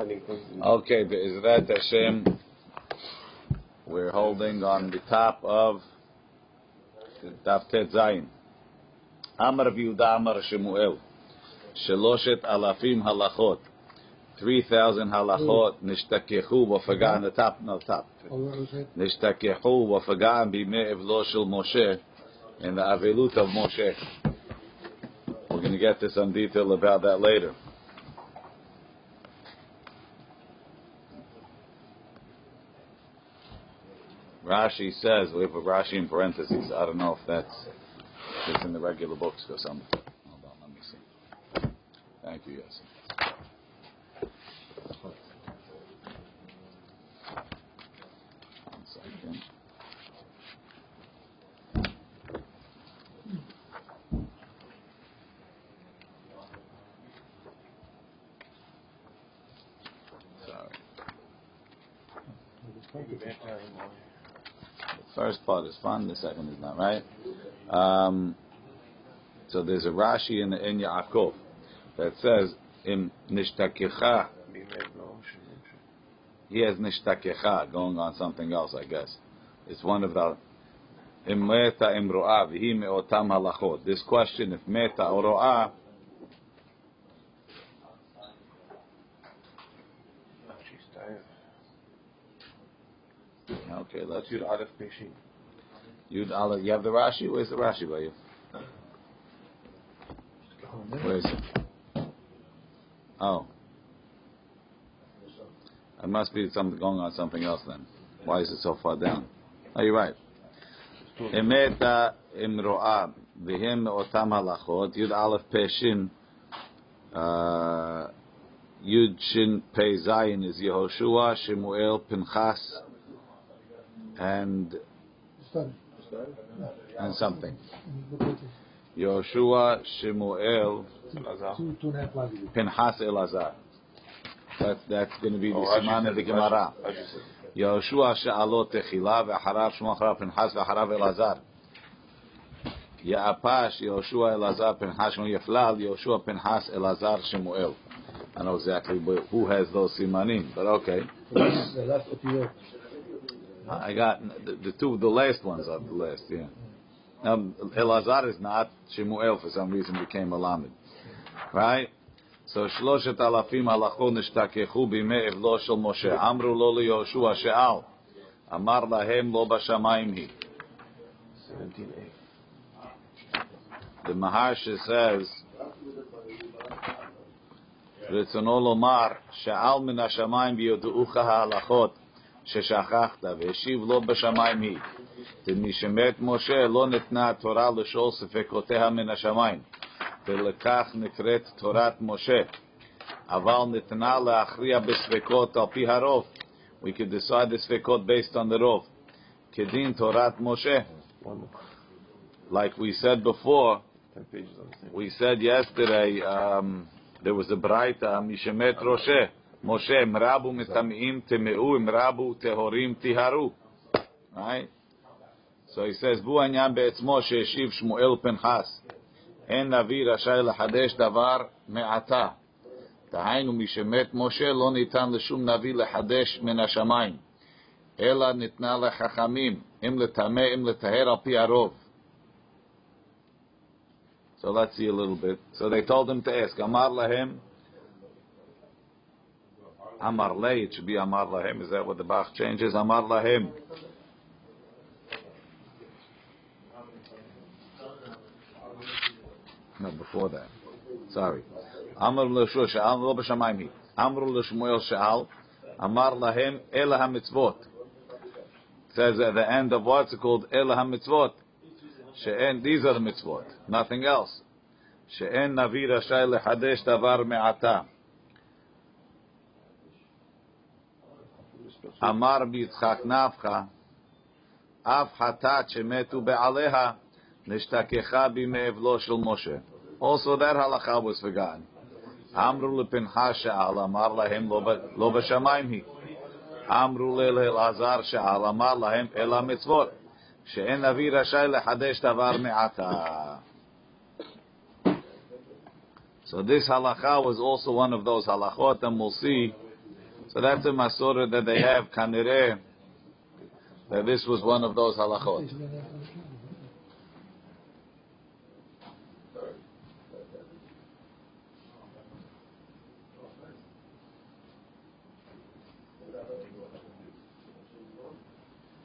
Okay, Be'ezrat Hashem, we're holding on the top of Daf Tet Zayin. Amar Yehuda Amar Shemuel, Sheloshet Alafim Halachot, 3,000 halachot, nishtakechu v'faga on the top, no top. Nishtakechu v'faga b'mei evlo shel Moshe, in the Avelut of Moshe. We're going to get to some detail about that later. Rashi says, we a Rashi in parentheses. I don't know if that's it's in the regular books or something. Hold on, let me see. Thank you, yes. One second. Sorry. The first part is fun, the second is not, right? Um, so there's a Rashi in, the in Yaakov that says, "Im nishtakecha." He has nishtakecha going on something else, I guess. It's one of the im meta im ro'ah v'hi me'otam halachot. This question, if meta or ro'ah, okay, let's Yud Aleph. You have the Rashi. Where's the Rashi by you? Where is it? Oh, it must be something going on something else then. Why is it so far down? Oh, you're right. Emeta imro'ah v'hem otam halachot Yud Aleph Peshin uh, Yud Shin Pei Zayin is Yehoshua Shemuel Pinchas and and something. Yoshua Shemuel Pinchas Elazar. That's, that's going to be the oh, siman of the Gemara. Yoshua She'alot Techila v'Harav Shmuel Pinchas v'Harav Elazar. Ya'apash Yoshua Elazar Pinchas Shmuel Yeflal Yoshua Pinchas Elazar Shemuel. I know exactly who has those simanim, but okay. I got the, the two, the last ones are the last, yeah. Um, Elazar is not, Shemuel for some reason became a lamed. Right? So שלושת אלפים הלכו נשתכחו בימי אבלו של משה. אמרו לו ליהושע שאל. אמר להם לא בשמיים היא. 17a. The Maharsha says, רצונו לומר, שאל מן השמיים וידעוך ההלכות ששכחת, והשיב לא בשמיים היא. משמת משה לא ניתנה התורה לשאול ספקותיה מן השמיים, ולכך נקראת תורת משה. אבל ניתנה להכריע בספקות על פי הרוב. We could decide the ספקות based on the רוב. כדין תורת משה. One more. Like we said before, Ten pages on the same. we said yesterday, um, there was a Braita, Mishemet Roshe, Moshe, Mrabu Mitamim Temeu, Mrabu Tehorim Tiharu. Right? So he says, Bu Anyan Be'etzmo She'eshiv Shmuel Pinchas, En Navi Rashai Lahadesh Davar Me'ata. דהיינו, משמת משה לא ניתן לשום נביא לחדש מן השמיים, אלא ניתנה לחכמים, אם לטמא, אם לטהר על פי הרוב. So let's see a little bit. So they told him to ask, Amar Lahem. Amar le it should be Amar lahem. Is that what the Bach changes? Amar lahem. No, before that. Sorry. Amar l'shul she'al, lo b'shamayim he. Amru l'shmuel she'al, Amar lahem el ha'mitzvot. Says at the end of what's called el ha'mitzvot. She'en, these are the mitzvot, nothing else. She'en navi rashai lehadesh davar me'ata. אמר ביצחק נפחא, אף חטאת שמתו בעליה, נשתכחה בימי אבלו של משה. Also that halacha was forgotten. אמרו לפנחס שאל, אמר להם לא ב- לא בשמיים היא. אמרו לאלעזר שאל, אמר להם אלא מצוות. שאין נביא רשאי לחדש דבר מעתה. So this halacha was also one of those halachot, and we'll see so that's a masorah that they have, kanire, that this was one of those halachot.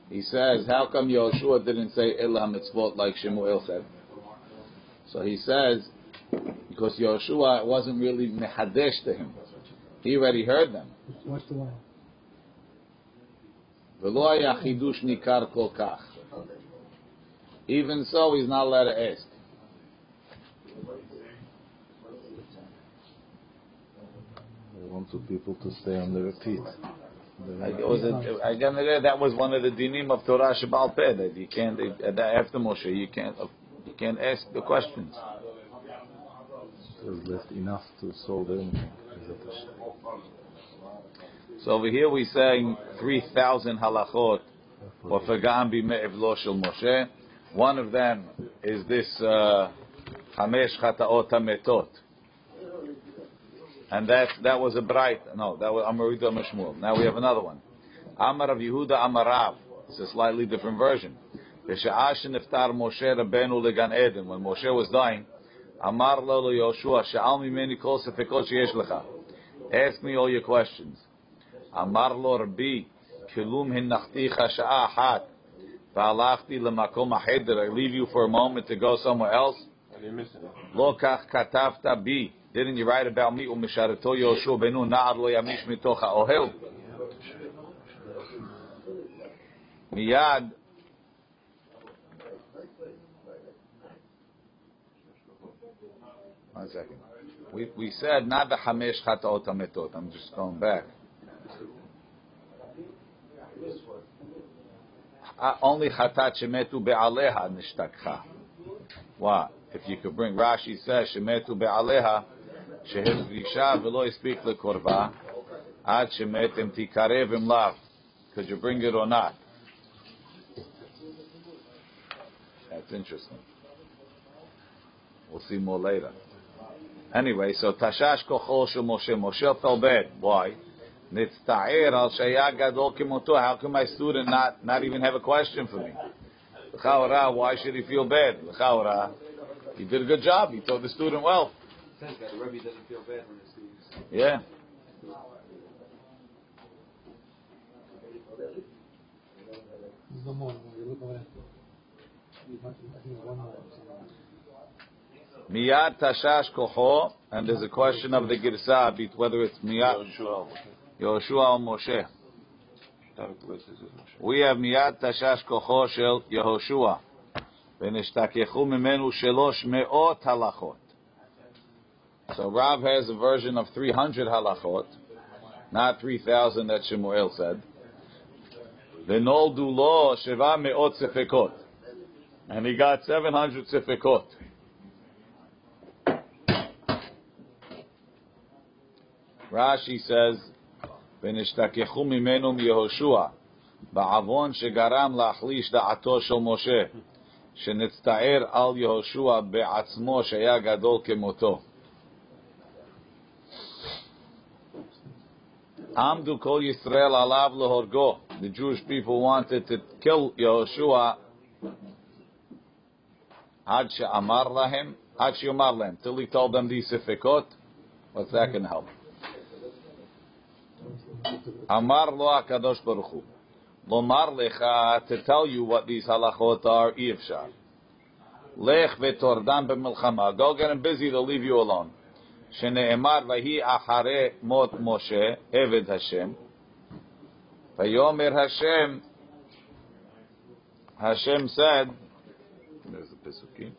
He says, how come Yoshua didn't say Illa mitzvot like Shemuel said? So he says, because Yoshua wasn't really mehadesh to him. He already heard them. What's the one? Even so, he's not allowed to ask. They want the people to stay on the repeat. I, that was one of the dinim of Torah Shabbal Peh that you can't after Moshe you can't you can't ask the questions. There's left enough to solve everything. So over here we're saying 3,000 halachot for Fagam B'me'ev shel Moshe. One of them is this uh, Hamesh Chataot HaMetot. And that that was a bright. No, that was Amarita Mashmul. Now we have another one. Amar of Yehuda Amarav. It's a slightly different version. V'sha'ah niftar Moshe Rabbeinu legan Eden. When Moshe was dying, Amar lo Yoshua, she'al mimeni kol sefekot sheyesh lecha. Ask me all your questions. Amar lo Rabbi, kilum hinnachticha sha'a hat. V'alachti lemakom ha'heder. I leave you for a moment to go somewhere else. Lo kach katavta bi. Didn't you write about me? Umisharato Yoshua benu na'ar lo yamish mitoch ha'ohel. Miyad. One second. We, we said not the Hamesh Chataot Hametot. I'm just going back. Uh, only Chatat Shemetu Be'aleha Nishtakcha. Why? If you could bring Rashi says Shemetu Be'aleha Shehezrisha V'lo Yispik Lekorva Ad shemetim Tikarev Im Could you bring it or not? That's interesting. We'll see more later. Anyway, so Tashash Kochol Moshe. Moshe felt bad. Why? Nitzta'er al Shaya Gadol Kimoto. How can my student not, not even have a question for me? L'chaora, why should he feel bad? L'chaora, he did a good job. He taught the student well. the Rebbe doesn't feel bad when his students. Yeah. No more. You look over there. You might- I think one more. Miyad Tashash Kocho, and there's a question of the Girsa, bet- whether it's Miyad Yoshua or Moshe. We have Miyad Tashash Kocho Shel Yehoshua. ונשתכחו ממנו שלוש מאות halachot. So Rav has a version of 300 halachot, not 3,000 that Shemuel said. ונולדו לו שבע מאות ספקות. And he got 700 sifekot. Rashi says, ונשתכחו ממנו מיהושע, בעוון שגרם להחליש דעתו של משה, שנצטער על יהושע בעצמו שהיה גדול כמותו. עמדו כל ישראל עליו להורגו. The Jewish people wanted to kill Yehoshua עד שאמר להם, עד שיאמר להם, till he told them these ספקות, what's that going to help? אמר לו הקדוש ברוך הוא, לומר לך, to tell you what these halachot are, אי אפשר. לך ותורדם במלחמה, go get him busy, they'll leave you alone. שנאמר, ויהי אחרי מות משה, עבד השם, ויאמר השם, השם said, there's the פסוקים,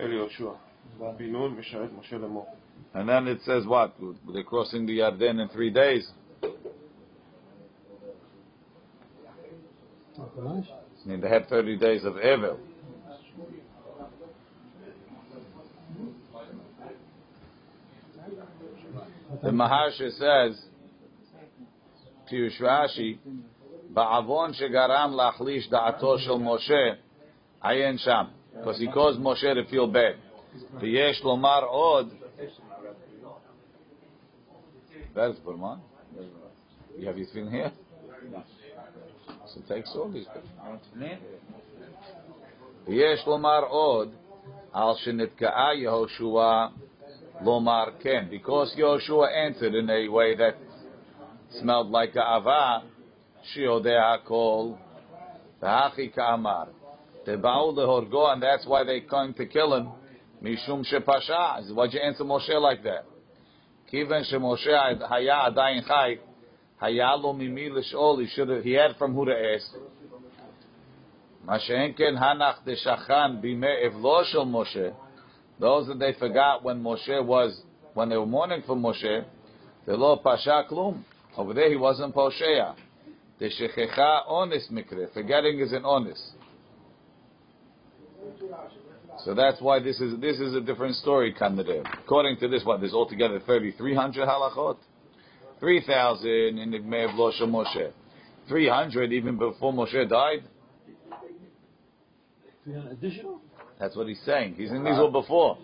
אל יהושע, בן נון משרת משה לאמור. and then it says what? They're crossing the Yarden in three days. I mean, they had 30 days of evil. The Maharsha says, Piyush Rashi, Ba'avon shegaram lachlish da'ato shel Moshe, ayen sham. Because he caused Moshe to feel bad. V'yesh lomar od, עוד, That's Burman. You have your tefillin here? So take all these. ויש לומר עוד על שנתקעה יהושע לומר כן, because Yoshua answered in a way that smelled like ga'ava, שיודע הכל, והכי כאמר. They באו להורגו, and that's why they came to kill him, משום שפשע. Why'd you answer Moshe like that? כיוון שמשה היה עדיין חי, היה לו ממי לשאול, he, should have, he had from who to ask. מה שאין כן הנח דשכן בימי אבלו של משה, those that they forgot when Moshe was, when they were mourning for Moshe, זה לא פשע כלום. Over there he wasn't פושע. דשכחה אונס מקרה. Forgetting is an honest. So that's why this is this is a different story, Kandadev. According to this, what there's altogether 3,300 halachot, 3,000 in the Mev Losha Moshe, 300 even before Moshe died. 300 additional? That's what he's saying. He's in these all before.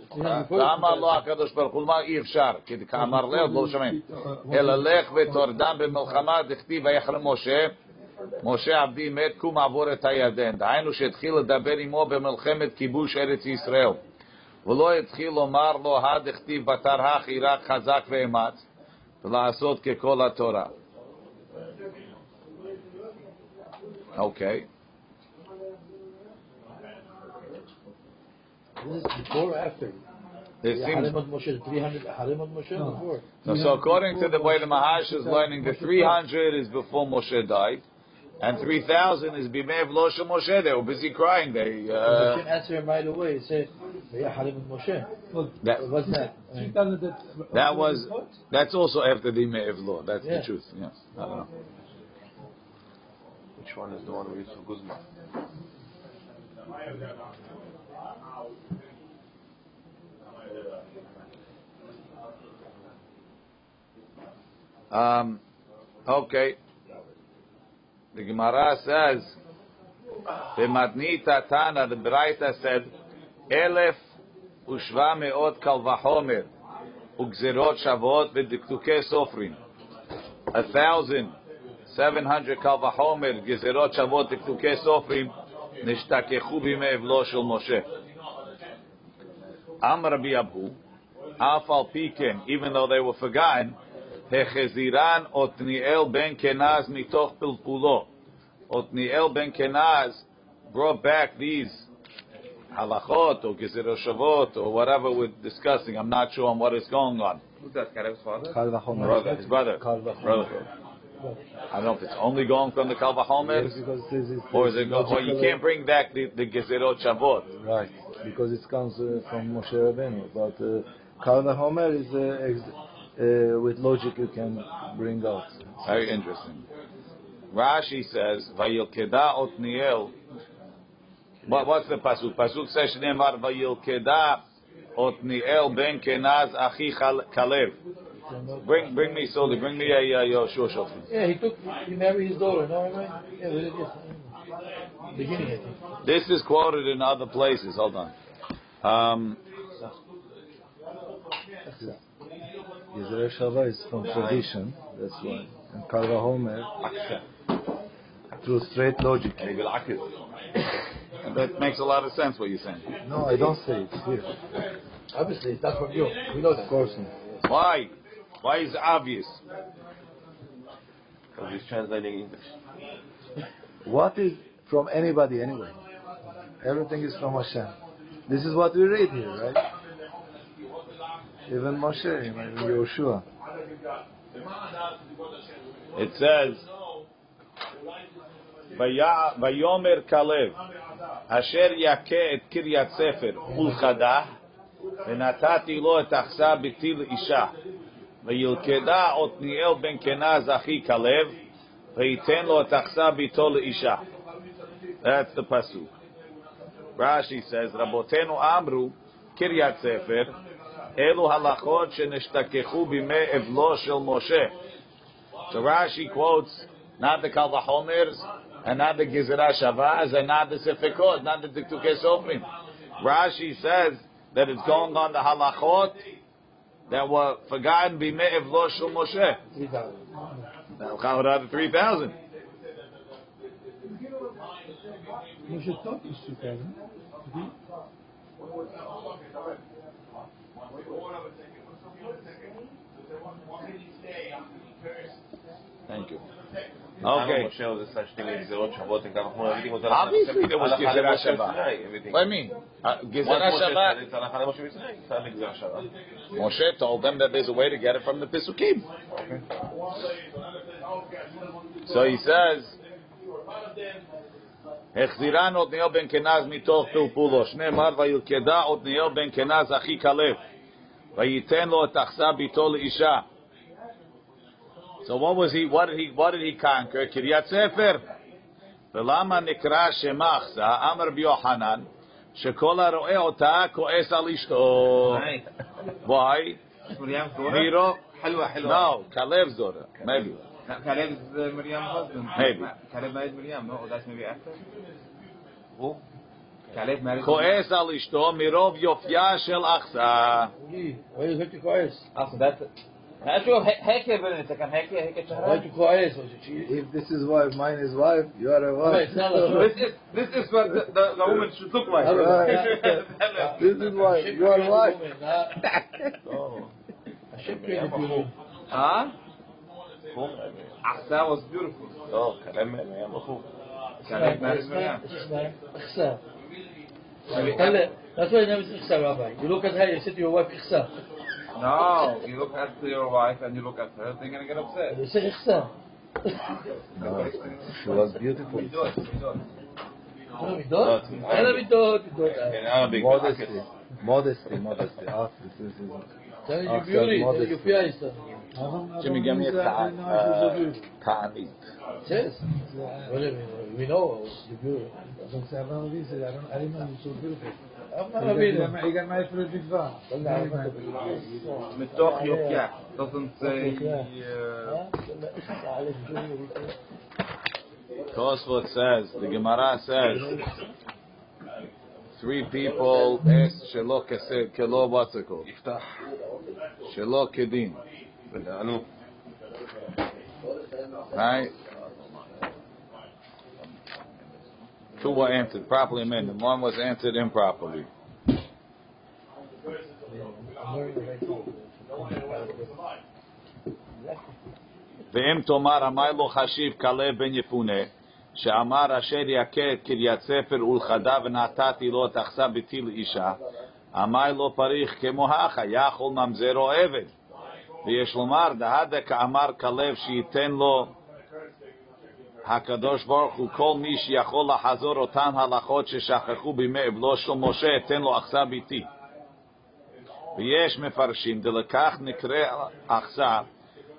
ואמר לו הקדוש ברוך הוא, מה אי אפשר? כי כאמר לו, לא שומעים. אלא לך ותורדם במלחמה, דכתיב ויחל משה, משה עבדי מת, קום עבור את הירדן. דהיינו שהתחיל לדבר עמו במלחמת כיבוש ארץ ישראל. ולא התחיל לומר לו, הדכתיב בתרח עיראק חזק ואמץ, ולעשות ככל התורה. אוקיי. This is before or after? It seems Harim Moshe, 300 Harim Moshe before. No, so according to the way the Mahash is learning, the 300 is before Moshe died, and 3,000 is Bimev Losha Moshe. They were busy crying. They you uh, can answer him right away. Say, yeah, Harim Moshe. that What's that? I mean, that was that's also after the Bimev Law. That's Yeah. the truth. Yes. I don't know. Which one is the one we use for Guzman? Um, okay. The Gemara says, the Matnita Tana, the Braita said, Elef ushva meot kal vachomer, ugzerot shavot v'diktuke sofrin. A thousand, seven hundred kal vachomer, gezerot shavot diktuke sofrim, nishtakechu bimei evlo shel Moshe. Am Rabbi Abu, Afal Piken, even though they were forgotten, החזירן עתניאל בן כנז מתוך פלפולו. עתניאל בן כנז brought back these halachot or gezeroshavot or whatever we're discussing. I'm not sure on what is going on. Who's that? Kalev's father? Kal vachomer. Brother, his brother. Kal vachomer. Brother. I don't know if it's only going from the Kal Vachomer Yes, because this is or is it go, or you logical- can't bring back the, the gezerot shavot. Right, because it comes uh, from Moshe Rabbeinu. But uh, Kal vachomer is uh, ex- uh, with logic you can bring out. Very interesting. Rashi says, "Vayilkeda Otniel." What, what's the pasuk? Pasuk says, "Shneimar Vayilkeda Otniel ben Kenaz achi Kalev." Bring, bring me solely. Bring me a uh, Yoshua Shofim. Yeah, he took, he married his daughter, no, right? Yeah, we. Beginning, This is quoted in other places. Hold on. Um, Yisrael Shava is from tradition, that's why. And Kal vachomer, through straight logic. that makes a lot of sense what you're saying. No, I don't say it here. Obviously, it's not from you. We know that. Of course not. Why? Why is it obvious? Because he's translating English. What is from anybody anyway? Everything is from Hashem. This is what we read here, right? Even Moshe, even Yoshua. It says, "Vaya- Vayomer Kalev, Asher yake et Kiryat Sefer ulchadah, ונתתי לו את אכסה ביתי לאישה, וילכדה עתניאל בן כנז אחי כלב, וייתן לו את אכסה ביתו לאישה. That's the pasuk. Rashi says, רבותינו אמרו, קריית ספר, אלו הלכות שנשתכחו בימי אבלו של משה. So Rashi quotes not the kalachomers and not the Gezerah Shavaz, and not the sefikot, not the Diktuke Sofrim. Rashi says that it's going on the halachot that were forgotten b'me'ev lo shul Moshe. 3,000. 3,000. Moshe taught these 2,000. אנחנו נגיד אותה Obviously there was הלכה גזירה למשה שווה. סיני, everything. What do you mean? Uh, Once גזירה Moshe שווה. said it's הלכה למשה מסיני, it's not לגזירה שווה. Moshe told them that there's a way to get it from the Pisukim. So he says, החזירן עתניאל בן כנז מתוך פלפולו, שנאמר וילכדה עתניאל בן כנז אחי כלב, וייתן לו את אכסה ביתו לאישה. So what was he, what did he, what did he conquer? קריית ספר. ולמה נקרא שמה אכסה? אמר רבי יוחנן, שכל הרואה אותה כועס על אשתו. Why? Miriam's daughter? Miro? Halwa, Halwa. No, Caleb's daughter. Maybe. Caleb's uh, Miriam's husband. Maybe. Caleb married Miriam, no? Or that's maybe after? Who? Caleb married כועס על אשתו מרוב יופייה של אכסה. Why you hurt if this is wife mine is wife you are a wife this is this is what the, the, the woman should look like this is wife you are wife ها احساء was beautiful اه كلام من ايام اخوك كلام من اخساء خلي خلي النبي اخساء يا You look at her you said your wife اخساء No, you look at your wife and you look at her, they're gonna get upset. You say Ikhsa. No, she was beautiful. אין לה מידות? אין לה מידות. מידות. In Arabic, Modesty. Modesty, modesty. Ah, this is, this is. Tell you Ah, beauty, modesty. יופייה is Jimmy, give me a ta- uh, ta'anit. Yes. Well, we know the beauty. Don't say Abraham Avinu said, I don't, I didn't know you were so beautiful. Met toch, ja, dat zijn twee... Tosfot says, the Gemara says, three people asked Shelo Kelo, what's? Shelo Kedin. Right? Two were answered properly, and one was answered improperly. ואם תאמר אמר לו חשיב כלב בן יפונה, שאמר אשר יכה את קריית ספר ולכדה ונתתי לו את אכסה ביתי לאישה, אמר לו פריך כמו האחה, יכול ממזרו עבד. ויש לומר, דהדה כאמר כלב שייתן לו הקדוש ברוך הוא כל מי שיכול לחזור אותן הלכות ששכחו בימי אבלו של משה, אתן לו אכסה ביתי. ויש מפרשים, דלכך נקרא אכסה,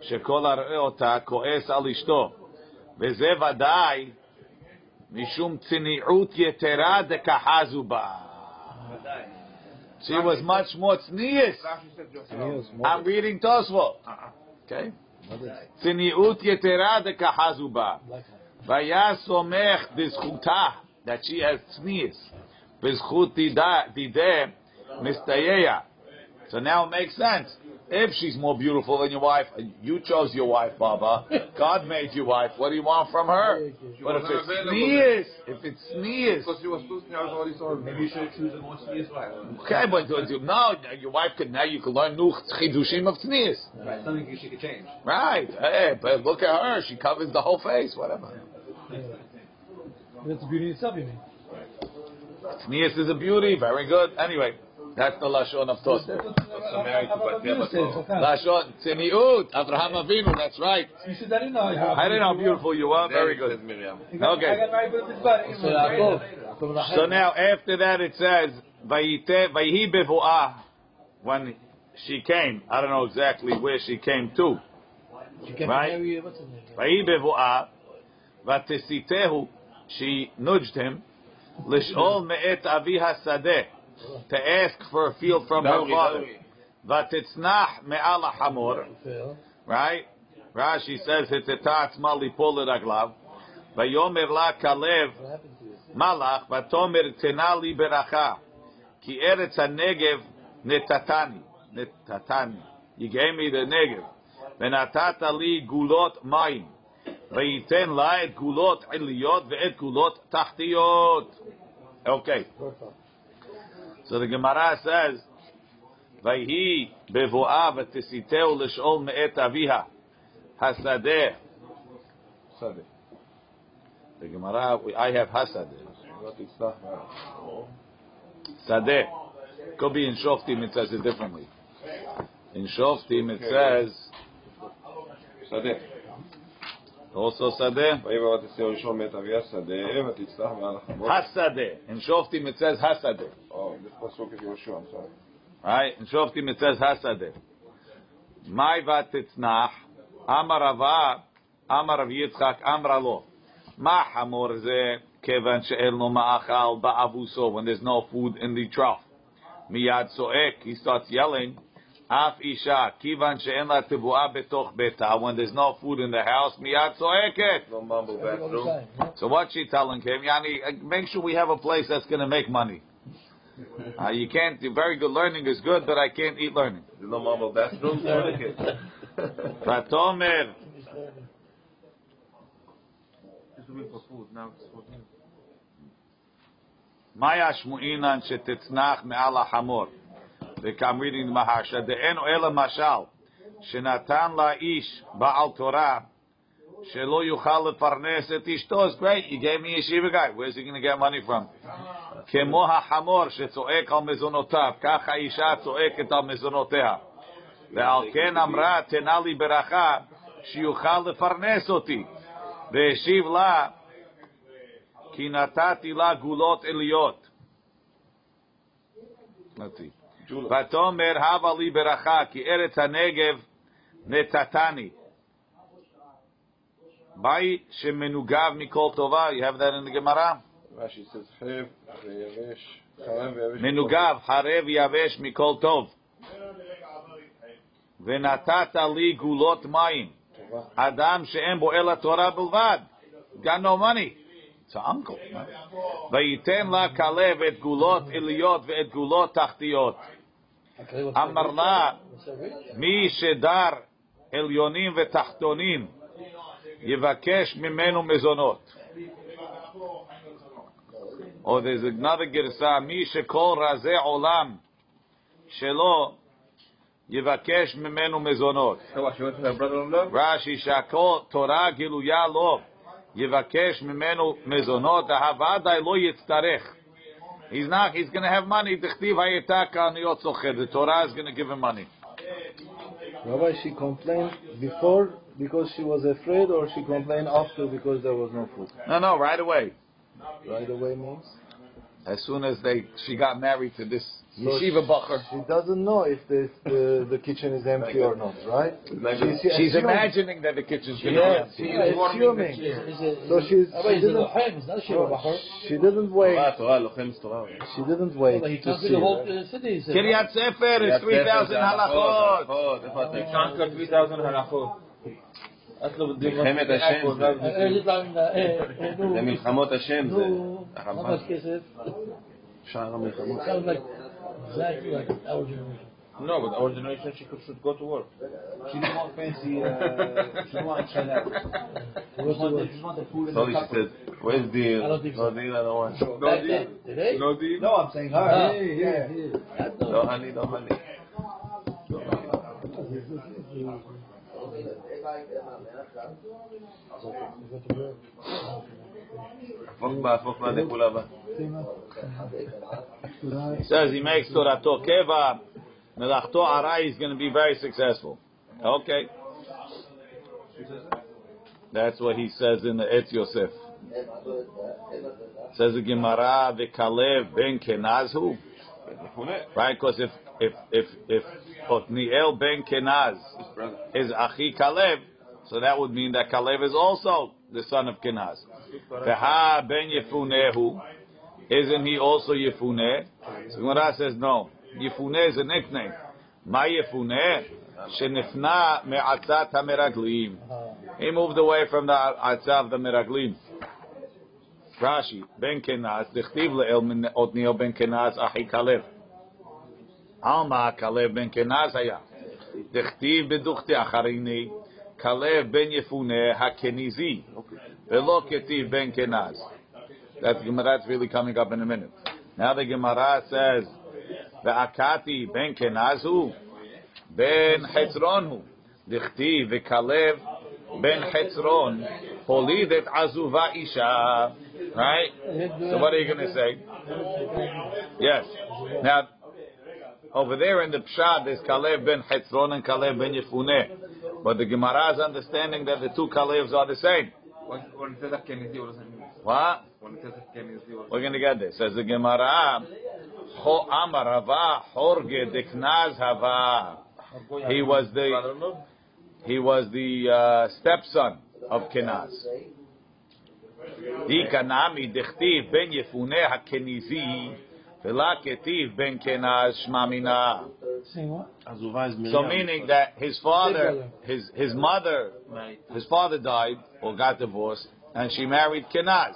שכל הרואה אותה כועס על אשתו, וזה ודאי משום צניעות יתרה דכחזו בה. She was much more. News, I'm reading Tosfot. Okay? צניעות יתרה דכחזו בה. Vayasomech b'zchuta, that she has sneezed. B'zchut dideh mistayeya. So now it makes sense. If she's more beautiful than your wife, you chose your wife, Baba. God made your wife. What do you want from her? She but if it's sneers, if it's sneers, because she was losing Maybe you should choose a more sneers wife. Okay, but no, your wife could now you can learn new chidushim of sneers. Right, something she could change. Right, hey, but look at her. She covers the whole face. Whatever. That's beauty itself, you mean? Sneers is a beauty. Very good. Anyway, that's the lashon of Tosfot. So married to Lashon tzeniut. Avraham Avinu. That's right. You said I didn't know. I didn't know how beautiful you are. Very good. Miriam. Okay. I got married for a mikvah. So Yaakov. Yaakov So Nachem. now after that it says Vayite Vayhi bevuah when she came. I don't know exactly where she came to. She kept Right. married, what's his name? Vayhi bevuah vatesitehu. She nudged him. Lishol me'et avi hasadeh to ask for a field from her Dowry, father. dowry. Vatitznach me'al hamor. Fair. Right? Rashi says hiteta atzma lipol leraglav. Vayomer la kalev. What happened to this? מלאך, ותאמר תנה לי ברכה, כי ארץ הנגב נתתני, נתתני, You gave me the Negev. ונתת לי גולות מים. וייתן לה את גולות עליות ואת גולות תחתיות. Okay. So the Gemara says, ויהי בבואה ותסיתהו לשאול מאת אביה, השדה. שדה. The Gemara, I have hasade. לא תצלח בה. Sadeh. Could be in Shoftim, it says it differently. In Shoftim, it says, שדה. also Sadeh, ויהי בבת הסיור ראשון מאת אביה שדה, ותצלח מעל החמות. Hasadeh. In Shoftim, it says Hasadeh. Oh, this pasuk is Yoshua, I'm sorry. Right? In Shoftim, it says Hasadeh. Mai vatetznach, Amar Rava, Amar Rav Yitzchak, Amra lo. Ma hamor ze, kevan she'el no ma'achal ba'avuso, when there's no food in the trough. Miyad so'ek, he starts yelling, Af isha, kivan she'en la tebu'a betoch beta, when there's no food in the house, miyad so'eket. No mumble bathroom. So what's she telling him? Yani, uh, make sure we have a place that's going to make money. Uh, you can't, do very good learning is good, but I can't eat learning. There's no mumble bathroom for the kids. Vatomer, Maya shmu'inan shetetznach me'al ha'hamor. וכאן reading the Maharsha, דאין אלא משל, שנתן לאיש בעל תורה, שלא יוכל לפרנס את אשתו, it's great, you gave me a yeshiva guy, where's he going to get money from? כמו החמור שצועק על מזונותיו, כך האישה צועקת על מזונותיה. ועל כן אמרה, תנה לי ברכה, שיוכל לפרנס אותי. והשיב לה, כי נתתי לה גולות עליות. Let's see. ותאמר הבה לי ברכה, כי ארץ הנגב נתתני. בית שמנוגב מכל טובה, you have that in the Gemara? מנוגב, חרב יבש מכל טוב. ונתת לי גולות מים. אדם שאין בו אלא תורה בלבד. got no money. It's an uncle. וייתן לה כלב את גולות עליות ואת גולות תחתיות. אמר לה, מי שדר עליונים ותחתונים, יבקש ממנו מזונות. או there's another גרסה, מי שכל רזי עולם שלו, יבקש ממנו מזונות. רש"י שהכל תורה גילויה לו, יבקש ממנו מזונות, הוודאי לא יצטרך. He's not. He's going to have money. The Torah is going to give him money. Rabbi, she complained before because she was afraid, or she complained after because there was no food. No, no, right away. Right away means as soon as they she got married to this yeshiva bacher. she doesn't know if the the, the kitchen is empty or not, right? She's, She's assuming- imagining that the kitchen's going to be Yes, empty. she's assuming. So she's she didn't, she didn't wait. תורה, תורה, לוחם תורה. She didn't wait He to comes to see. the whole her. uh, city. he said. קריית ספר is 3,000 הלכות. הלכות, איפה אתה? Conquer 3,000 halachot. את לא בדיוק מלחמת השם זה- אה, אה, להם, אה, אה, נו, זה מלחמות השם, זה נו, החמאס. כמה כסף? שער המלחמות. Exactly like our generation. No, but our generation, she could, should go to work. She didn't want fancy, uh, she didn't want Chanel. She just wanted, she just wanted food and Sorry, she said, where's deal? I don't think no so. deal, I don't want. No Back deal? Today? No deal? No, I'm saying her. Uh, yeah, yeah, yeah. No honey, no honey. No honey. De He says he makes Torah Tokeva, Melachto Arai is going to be very successful. Okay. That's what he says in the Etz Yosef. Says the Gemara, the Kalev ben Kenazhu. Right, because if if if if Otniel ben Kenaz is Achi Kalev, so that would mean that Kalev is also the son of Kenaz. Veha ben Yefunehu. Isn't he also Yefuneh? So Gemara says no. Yefuneh is a nickname. Ma Yefuneh? Shenifna me'atzat ha-meraglim. He moved away from the atzah of the meraglim. Rashi, ben Kenaz, dichtiv le'el min Otniel ben Kenaz achi Kalev. Alma Kalev ben Kenaz haya. דכתיב בדוכתי אחריני, Kalev ben Yefune, Hakenizi, Velo Ketiv ben Kenaz. That's Gemara that's really coming up in a minute. Now the Gemara says, Ve'akati ben Kenazu, ben Hetzronu, Dichti ve'Kalev ben Hetzron, Polidet Azuva Isha. Right? So what are you going to say? Yes. Now, over there in the Pshad, there's Kalev ben Hetzron and Kalev ben Yefune. But the Gemara is understanding that the two Kalevs are the same. When, when it says a what does it mean? What? When it says a We're going to get this. Says the Gemara, Ho Amar Hava Horge Deknaz Hava. He was the he was the uh, stepson of Kenaz. Di kanami dechtiv ben hakenizi v'la ketiv ben Kenaz shmamina. Saying what? So meaning that his father, his his mother, his father died or got divorced, and she married Kenaz.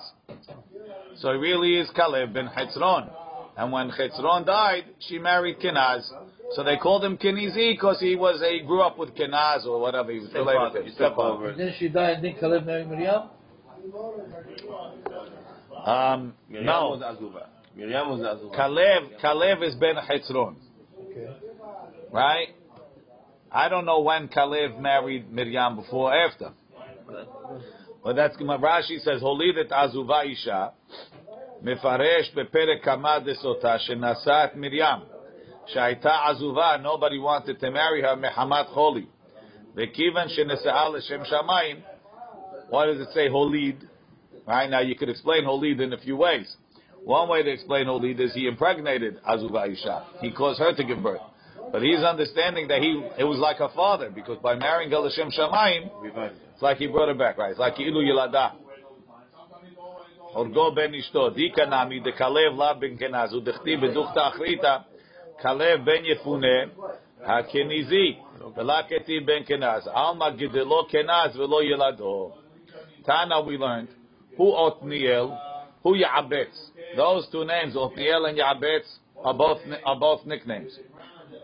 So it really is Caleb ben Hetzron. And when Hetzron died, she married Kenaz. So they called him Kenizi because he was a grew up with Kenaz or whatever he was related to. his stepfather. And then she died, and then Caleb married Miriam. Um, Miriam was the other one. Kalev, Kalev is Ben Hetzron. Okay. Right? I don't know when Kalev married Miriam before or after. But that's Rashi says, Holidet Azuva Isha, Mefaresh Bepere Kama Desota, Shenasat Miriam. Shaita Azuva, nobody wanted to marry her, Mehamat Holi. Vekivan Shenesa'al Shem Shamayim. What does it say, Holid? Right now, you could explain Holid in a few ways. One way to explain all this is he impregnated Azuba Isha. He caused her to give birth. But he's understanding that he it was like her father, because by marrying Galashim Shamayim, it's like he brought her back, right? It's like Ilu Yilada. Orgo ben Ishto, Dikanami, Kalev la ben Kenazu, beduchta Achrita, Kalev ben Yefune, Hakenizi, Velaketi ben Kenaz, Alma Gidelo Kenaz, Velo Yilado. Tana we learned, Otniel. Those two names, Opiel and Yabetz, are both, are both nicknames.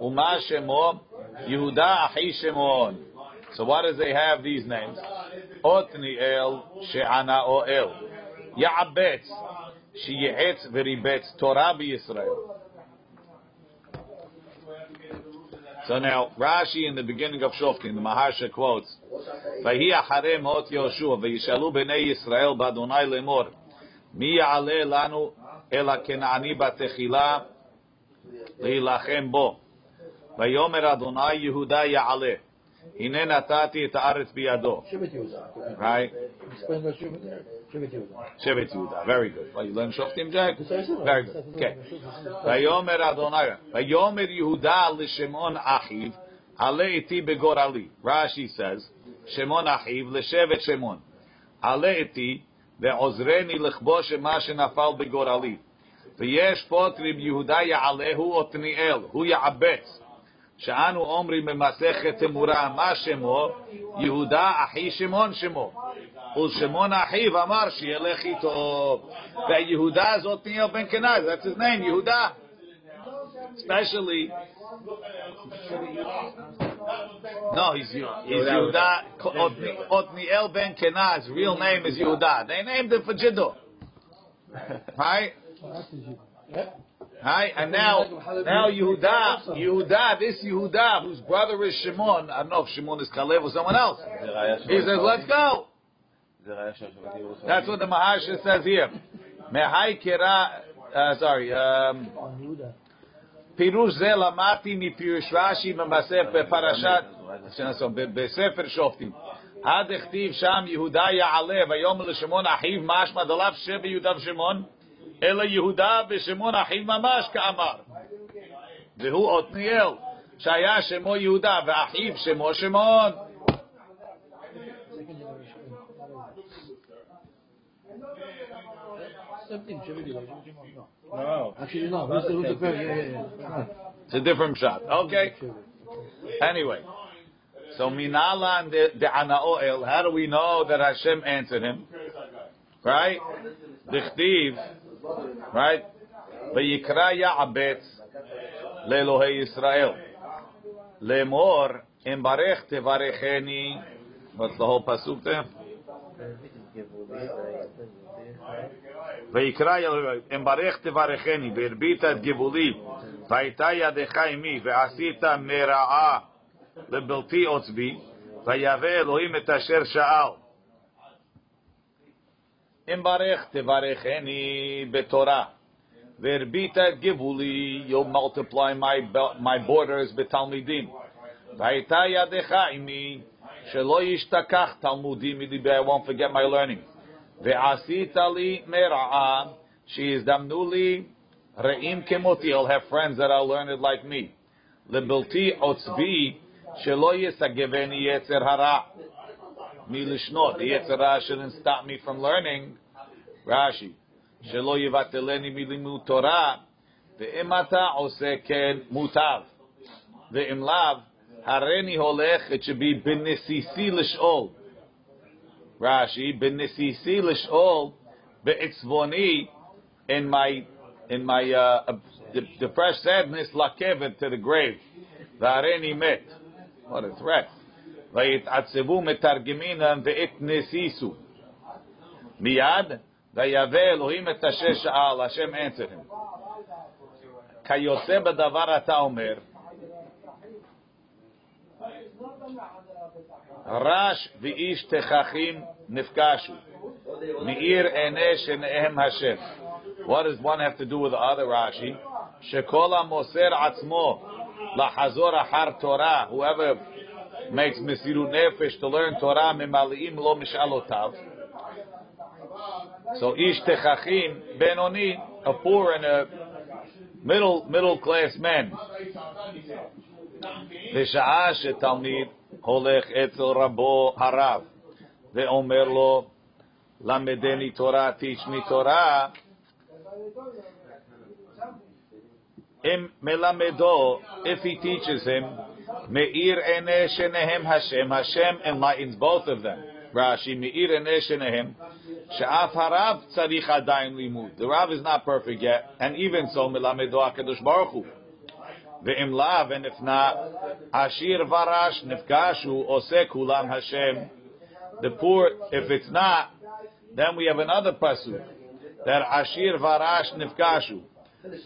Uma Shemon, Yehuda Achi Shemon. So why does they have these names? Otniel She'ana Oel. Ya'abetz She'yehetz Veribetz Torah Yisrael. So now, Rashi in the beginning of Shoftim, the Maharsha quotes, Vehi acharem hot Yoshua, VeYishalu b'nei Yisrael Badunai lemor, mi ya'ale lanu אל הכנעני בתחילה להילחם בו? ויאמר אדוני יהודה יעלה, הנה נתתי את הארץ בידו. Right? Shevet there. Shevet Yehuda. שבט יהודה, very good. Well, you learn I said. Very good. Okay. ויאמר אדוני, ויאמר יהודה לשמעון אחיו, עלה איתי בגורלי. רש"י says, שמעון אחיו לשבט שמעון. עלה איתי ועוזרני לכבוש מה שנפל בגורלי. ויש פוטרים יהודה יעלה הוא עתניאל, הוא יעבץ. שאנו אומרים במסכת תמורה, מה שמו? יהודה אחי שמעון שמו. ושמעון אחיו אמר שילך איתו. ויהודה זה עתניאל בן כנז, that's his name, יהודה. especially. No, he's, he's Yehuda. Otniel ben Kenaz, real name is Yehuda. They named him for Jiddu. right? Right? And now, now Yehuda, Yehuda, this Yehuda, whose brother is Shimon, I don't know if Shimon is Kalev or someone else, he says, let's go. That's what the Maharsha says here. Mehai Kira, uh, sorry, um, פירוש זה למדתי מפירוש רש"י בפרשת, בספר שופטים. עד הכתיב שם יהודה יעלה ויאמר לשמעון אחיו משמע דלאו שב יהודה ושמעון, אלא יהודה ושמעון אחיו ממש כאמר. והוא עתניאל, שהיה שמו יהודה ואחיו שמו שמעון. Same thing, Shevet Yehuda. Shevet Yehuda. No. Actually, no. Who's the, who's the parent? Yeah, yeah, yeah. It's a different shot. Okay. Anyway, so Minalan de, de Anaoel, how do we know that Hashem answered him? Right? Dichtiv, right? Vayikra Ya'abetz le'Elohei Yisrael. Lemor Embarech tevarecheni. What's the whole pasuk there? ויקרא אמברך תברכני והרבית את גבולי והייתה ידך עמי ועשית מרעה לבלתי עוצבי ויבא אלוהים את אשר שאל. אמברך תברכני בתורה והרבית את גבולי you'll multiply my, my borders בתלמידים והייתה ידך עמי שלא ישתכח תלמודי מליבי I won't forget my learning ועשית לי מרעה, שיזדמנו לי רעים כמותי, I'll have friends that are learned like me. לבלתי עוצבי, שלא יסגבני יצר הרע. מלשנות, the יצר הרע shouldn't stop me from learning. רש"י, שלא יבטלני מלימוד תורה, ואם אתה עושה כן, מוטב. ואם לאו, הריני הולך, it should be בנסיסי לשאול. Rashi, b'nisisi l'sh'ol be'etzvoni in my in my uh, the, the fresh sadness lakevet to the grave. V'areni met. What a threat. V'yit'atzevu metargiminan ve'itnesisu. Miyad v'yaveh Elohim et asher sha'al. Hashem answered him. כיוצא בדבר אתה אומר, Rash v'ish techachim nifkashu. Meir enesh enehem Hashem. What does one have to do with the other Rashi? Shekola moser atzmo lachazor achar Torah. Whoever makes mesiru nefesh to learn Torah mimaliim lo mishalotav. So ish techachim benoni, a poor and a middle middle class man. V'sha'ah shetalmid הולך אצל רבו הרב ואומר לו, למדני תורה, me תורה, אם מלמדו, if he teaches him, מאיר עיני שניהם השם, השם enlightens both of them. רש"י, מאיר עיני שניהם, שאף הרב צריך עדיין לימוד. The Rav is not perfect yet, and even so מלמדו הקדוש ברוך הוא. ואם לאו, and if not, עשיר ורש נפגשו, עושה כולם השם. The poor, if it's not, then we have another pasuk that Ashir Varash Nifkashu,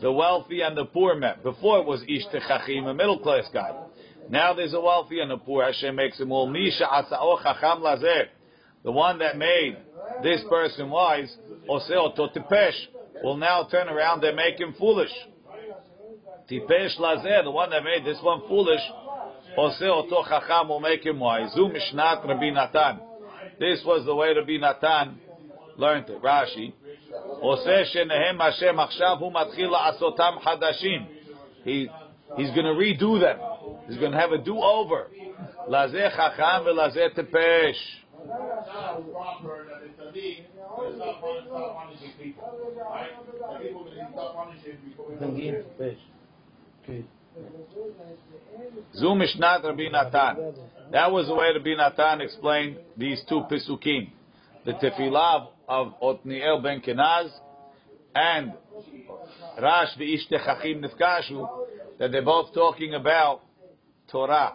the wealthy and the poor met. Before it was Ish Techachim, a middle class guy. Now there's a wealthy and a poor. Hashem makes him all Misha Asao Chacham Lazer. The one that made this person wise, Oseo Totipesh, will now turn around and make him foolish. Tipesh Lazeh, the one that made this one foolish, Ose Oto Chacham will make him wise. Zu Mishnat Rabbi Natan. This was the way Rabbi Natan learned it. Rashi. Ose Shenehem Hashem Achshav Hu Matchil Asotam Hadashim. He, he's going to redo them. He's going to have a do-over. Lazeh Chacham Velazeh Tipesh. Thank you. Zu Rabbi Natan. That was the way Rabbi Natan explained these two pisukim, the tefillah of Otniel ben Kenaz and Rash v'Ishte Chachim Nifkashu, that they're both talking about Torah.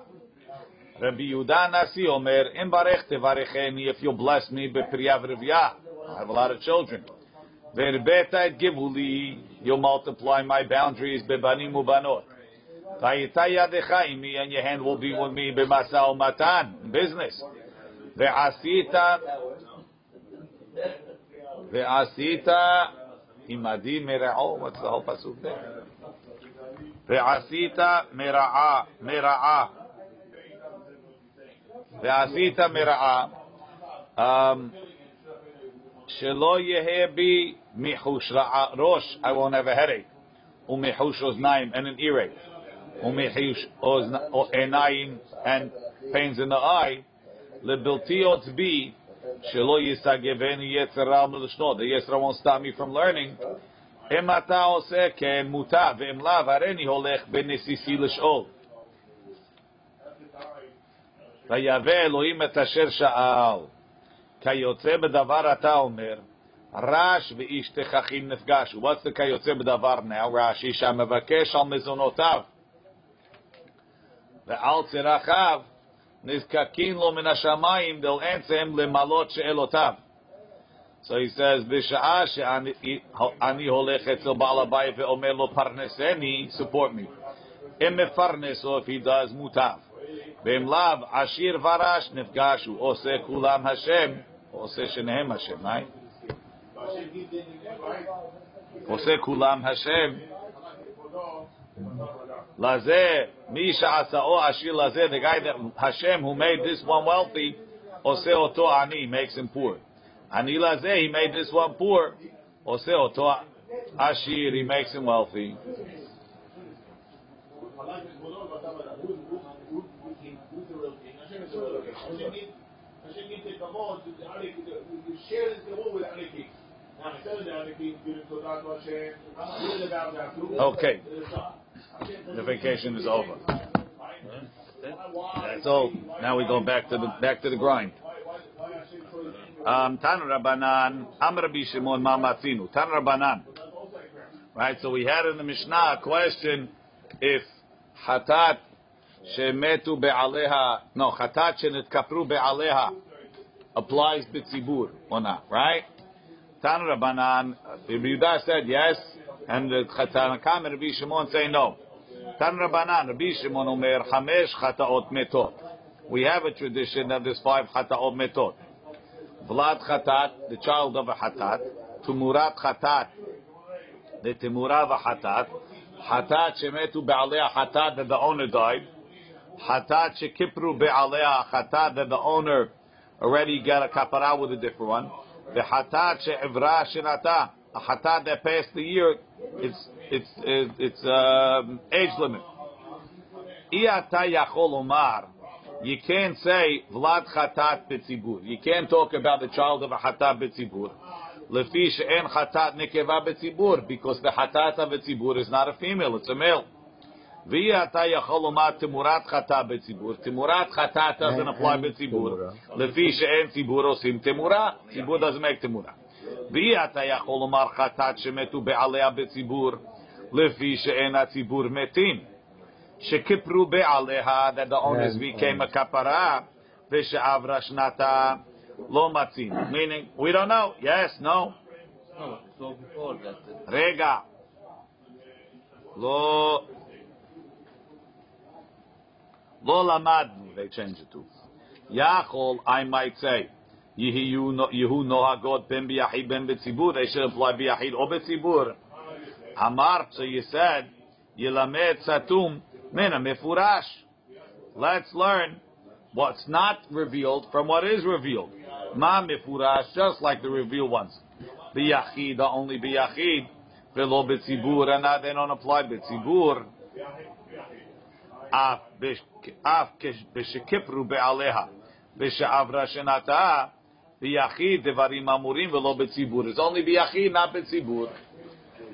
Rabbi Yehuda Nasi Omer, Im barech tevarecheni, if you bless me, bepriyav rivya. I have a lot of children. Verbeta et givuli, you'll multiply my boundaries bebanim ubanot. And your hand will be with me b'masa matan, business. Ve'asita Ve'asita imadi mera'o. What's the whole pasuk there? Ve'asita mera'a. Mera'a. Ve'asita mera'a. Um, Um, Shelo yehe bi mihush rosh. I won't have a headache. Umihush oznaim and an earache. Umihush enayim and pains in the eye. Lebilti otzbi. Shelo yisageveni yetzera melishno. The yetzera won't stop me from learning. Em ata oseh ken muta ve'em lav hareni holech benesisi l'shol. ויבא אלוהים את אשר שאל. כיוצא בדבר אתה אומר, רש ואיש תככים נפגשו. What's the כיוצא בדבר now? רש"י שהמבקש על מזונותיו ועל צרכיו נזקקין לו מן השמיים דלעצם למלות שאלותיו. So he says, בשעה שאני אני הולך אצל בעל הבית ואומר לו פרנסני, support me. אם מפרנס או if he does, מוטב. Bemlav Ashir Varash Nefgashu Ose Kulam Hashem Ose Shenehem Hashem, right? Ose Kulam Hashem. Laze Misha Asao Ashir Laze, the guy that Hashem who made this one wealthy, Ose Oto Ani makes him poor. Ani Laze, he made this one poor. Ose Oto Ashir, he makes him wealthy. Okay. The vacation is over. That's all. Now we go back to the back to the grind. Um, Tan Rabbanan, Am Rabbi Shimon Ma Matzinu. Tan Rabbanan. Right. So we had in the Mishnah a question if Hatat shemetu be'aleha, no Hatat shenetkapru be'aleha applies b'tzibur or not. Right. Tan Rabbanan. Rabbi Yehuda said yes, and Tanakam and Rabbi Shimon say no. Tan Rabbanan, Rabbi Shimon Omer, Chamesh Chataot Metot. We have a tradition that there's five Chataot Metot. Vlad Chatat, the child of a Hatat. Tumurat Chatat, the Timura of a Hatat. Hatat Shemetu Be'alea Hatat, that the owner died. Hatat Shekipru Be'alea Hatat, that the owner already got a kapara with a different one. The Hatat She'evra shenata. a Hatat that passed the year, it's it's it's, it's um, age limit. Iyata yachol omar. You can't say vlad hatat betzibur. You can't talk about the child of a hatat betzibur. Lefi she'en hatat nekeva betzibur because the hatat of betzibur is not a female; it's a male. ואי אתה יכול לומר תמורת חטא בציבור, תמורת חטא אתה זה נפלא נכון בציבור, לפי שאין ציבור עושים תמורה, ציבור דזמק תמורה. ואי אתה יכול לומר חטאת שמתו בעליה בציבור, לפי שאין הציבור מתים, שכיפרו בעליה, עד the onus became כפרה, ושעברה שנתה לא מצים. meaning, we don't know, yes, no. Uh, רגע. לא... Lo lamadnu, they change it to. Yachol, I might say. Yehu nohagot ben biyahid ben betzibur. They should apply biyahid or betzibur. Amar, so you said, yilamed satum mena mefurash. Let's learn what's not revealed from what is revealed. Ma mefurash, just like the revealed ones. Biyahid, only biyahid. Velo betzibur, and they don't apply betzibur. אף אף כשכפרו בעליה, ושעברה שנתה, ביחיד דברים אמורים ולא בציבור. It's only ביחיד, not בציבור.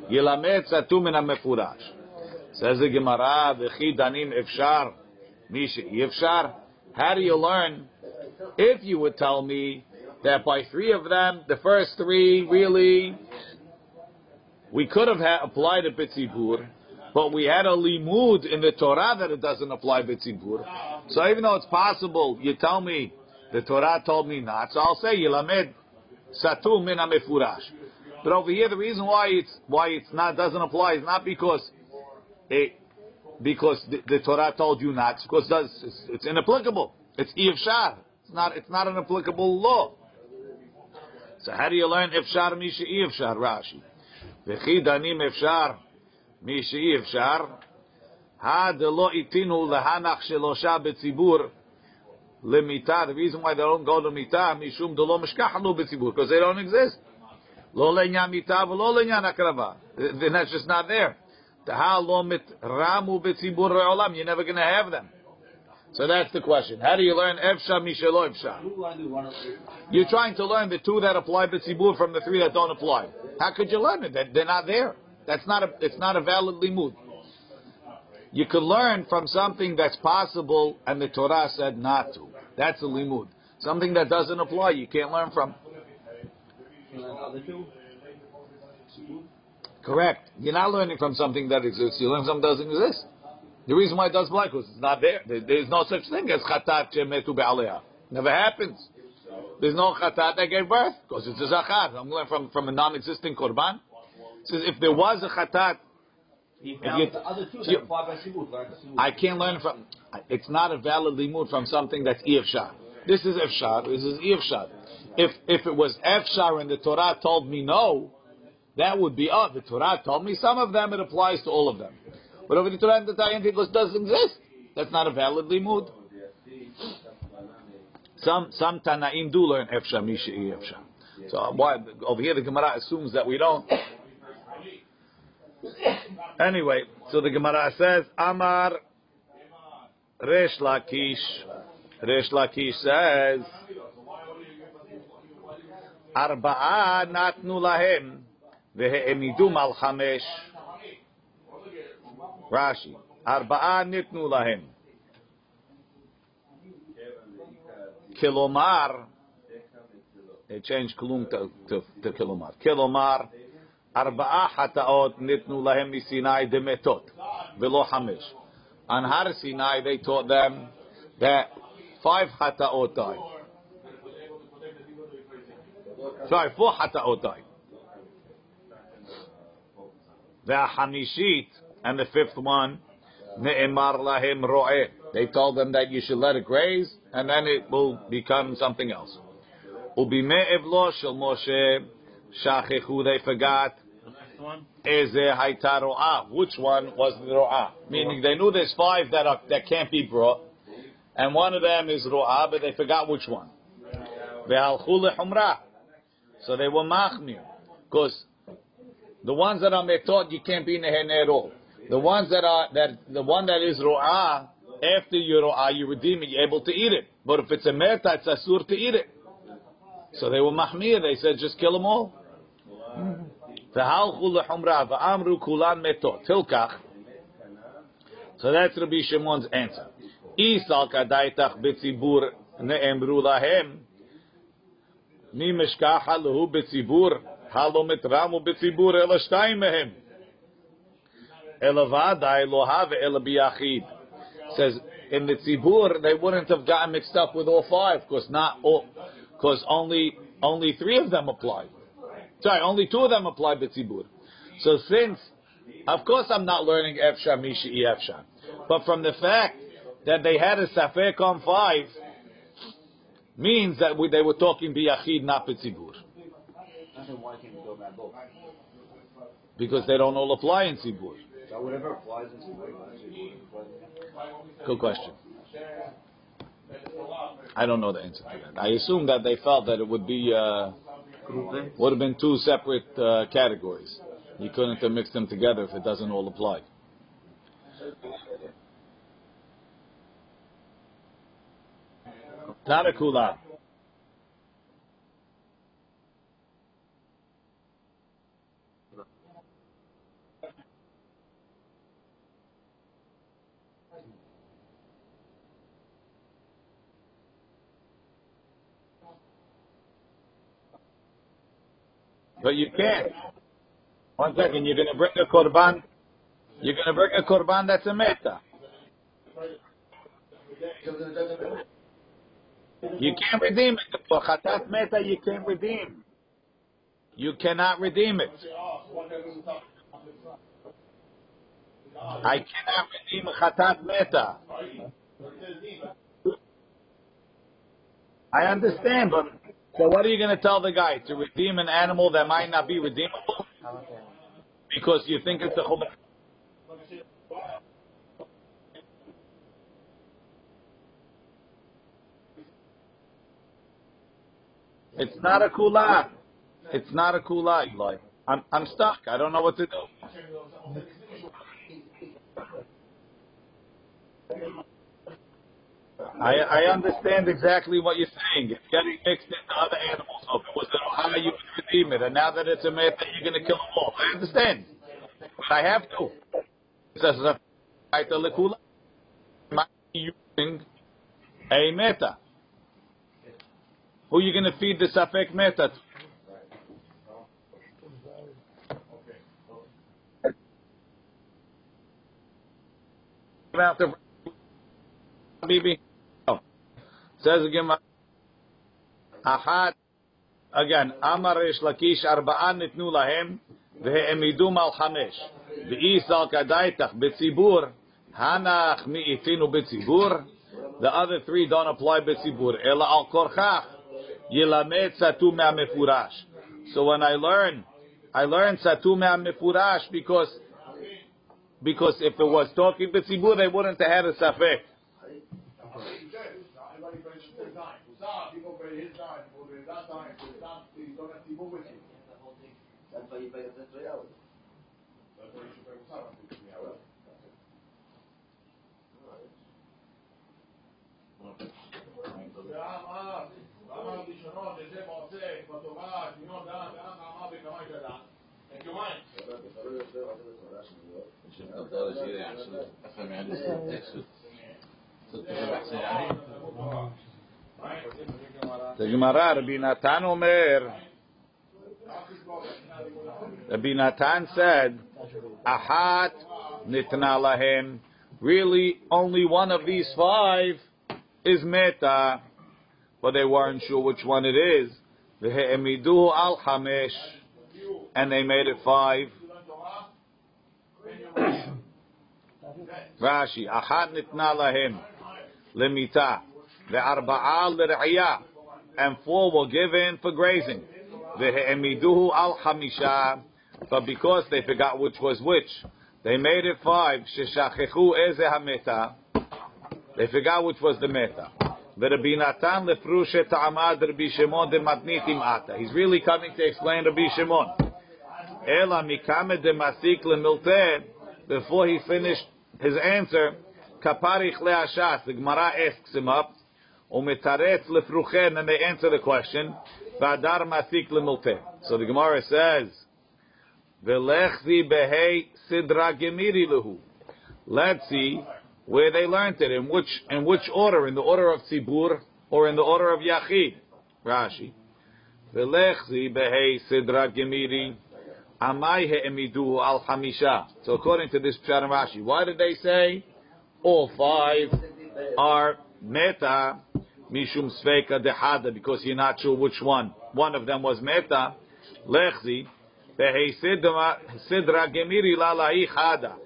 ילמד סתום מן המפורש. Says the Gemara, וכי דנים אפשר, מי שאי אפשר. How do you learn? If you would tell me that by three of them, the first three really, we could have had, applied a bitzibur, but we had a limud in the Torah that it doesn't apply bitzibur. So even though it's possible, you tell me the Torah told me not, so I'll say yilamed satum min mefurash. But over here, the reason why it's why it's not doesn't apply is not because it because the, the Torah told you not, it's because it does, it's, it's inapplicable. It's ifshar. It's not it's not an applicable law. So how do you learn ifshar misha ifshar Rashi? V'chi danim ifshar misha ifshar. Ha delo itinu lehanach shelosha betzibur lemita. The reason why they don't go to mita mishum delo mishkachnu betzibur because they don't exist. Lo lenyan mita v'lo lenyan akrava. Then that's just not there. You're never going to have them. So that's the question. How do you learn Efsha Mishelo Efsha? You're trying to learn the two that apply B'tzibur from the three that don't apply. How could you learn it? They're not there. That's not a, it's not a valid limud. You could learn from something that's possible and the Torah said not to. That's a limud. Something that doesn't apply, you can't learn from. Correct. You're not learning from something that exists. You learn from something that doesn't exist. The reason why it does black because it's not there. there. There's no such thing as chatat shemetu. Never happens. There's no chatat that gave birth because it's a zakat. I'm learning from from a non-existing korban. Says if there was a chatat, He found the other two that apply by Sibut, learn. I can't learn from. It's not a valid limud from something that's ifshar. This is ifshar. This is ifshar. If if it was ifshar and the Torah told me no, that would be oh the Torah told me some of them. It applies to all of them. But over the Torah and the Tikos doesn't exist. That's not a valid limud. Some some Tanaim do learn ifshar mishi ifshar. So why over here the Gemara assumes that we don't. Anyway, so the Gemara says, Amar Resh Lakish. Resh Lakish says, Arba'a natnu lahem vehe'emidum al chamesh. Rashi. Arba'a nitnu lahem. Kilomar. They changed kulum to, to, to kilomar. Kilomar. ארבעה חטאות ניתנו להם מסיני דמתות, ולא חמש. On Har Sinai, they taught them that five חטאות died. Sorry, four חטאות died. והחמישית, and the fifth one, נאמר להם רועה. They told them that you should let it graze, and then it will become something else. ובימי אבלו של משה, Shachechu, they forgot. is haita ro'ah. Which one was the ro'ah? Meaning they knew there's five that are, that can't be brought, and one of them is ro'ah, but they forgot which one. Ve'alchu lehumrah. So they were machmir. Because the ones that are metod, you can't be neheneh at all. The ones that are, that, the one that is ro'ah, after your ro'ah, you redeem it, you're able to eat it. But if it's a merta, it's asur to eat it. So they were machmir. they said just kill them all. So that's Rabbi Shimon's answer. איסל כדאיתך בציבור נאמרו להם מי משכח הלהו בציבור הלא מתרמו בציבור אלא שתיים מהם. אלא ודאי לא הווה אלא ביחיד. Says in the tzibur they wouldn't have gotten mixed up with all five because not all because only only three of them apply. Sorry, only two of them apply b'tzibur. So since, of course, I'm not learning efshar misha efshar, but from the fact that they had a safek on five means that we, they were talking biyachid, not both? because they don't all apply in in Sibut. Good question. I don't know the answer to that. I assume that they felt that it would be uh, would have been two separate uh, categories. You couldn't have mixed them together if it doesn't all apply. Not a. But you can't. One second, you're going to bring a korban. You're going to bring a korban that's a meta. You can't redeem it. For chatat meta, you can't redeem. You cannot redeem it. I cannot redeem chatat meta. I understand, but so what are you going to tell the guy to redeem an animal that might not be redeemable because you think it's a chumrah? It's not a kula. It's not a kula, Eli. I'm I'm stuck. I don't know what to do. I I understand exactly what you're saying. It's getting mixed into other animals. So if it was an Ohio, you would redeem it, and now that it's a meta, you're going to kill them all. I understand, but I have to. It says right the lekula. Using a meta. Who are you going to feed the safek meta? to? about the Bibi? Says Gemara. Ahad. Again, Amar Resh Lakish Arba'an Nitnu Lahem Ve'emidu Mal Hamesh Ve'isal Kadaitach Betzibur Hanach MiItinu Betzibur The other three don't apply Betzibur Ela Al Korchach Yilamet Satu Me'amefurash So when I learn I learned Satu Me'amefurash because because if it was talking Betzibur they wouldn't have had a Safek i bez reałów. Ale to już tak samo miałem. ואמר, אמר בלשונו שזה מעוסק בתורה, קניון דעת, ואח אמר בקמאי גדע. יומיים. הגמרא רבי נתן אומר Rabbi Natan said, Ahat nitna lahem. Really, only one of these five is meta, but they weren't sure which one it is. V'he'emidu al hamesh, and they made it five. Rashi, Ahat nitna lahem, lemita, ve'arba'a l're'iyah, and four were given for grazing. Al hamisha, but because they forgot which was which, they made it five. Sheshachechu eze hameta. They forgot which was the meta. Rabbi Natan lefrushe ta'amad Rabbi Shimon de matnitim ata. He's really coming to explain Rabbi Shimon. Ela mikame de masik. Before he finished his answer, kaparich le'ashas. The Gemara asks him up. Umetaretz lefruchen, and they answer the question. Vadar lemilteh. So the Gemara says, Velechzi behei sidra gemiri lehu. Let's see where they learned it, in which in which order, in the order of tzibur or in the order of yachid. Rashi. Velechzi behei sidra gemiri. Amai he'emidu al hamisha. So according to this Pshat Rashi, why did they say all five are meta mishum sveka dehada because you're not sure which one. One of them was meta. Lechzi. Sidra Gemiri Lalai Chada.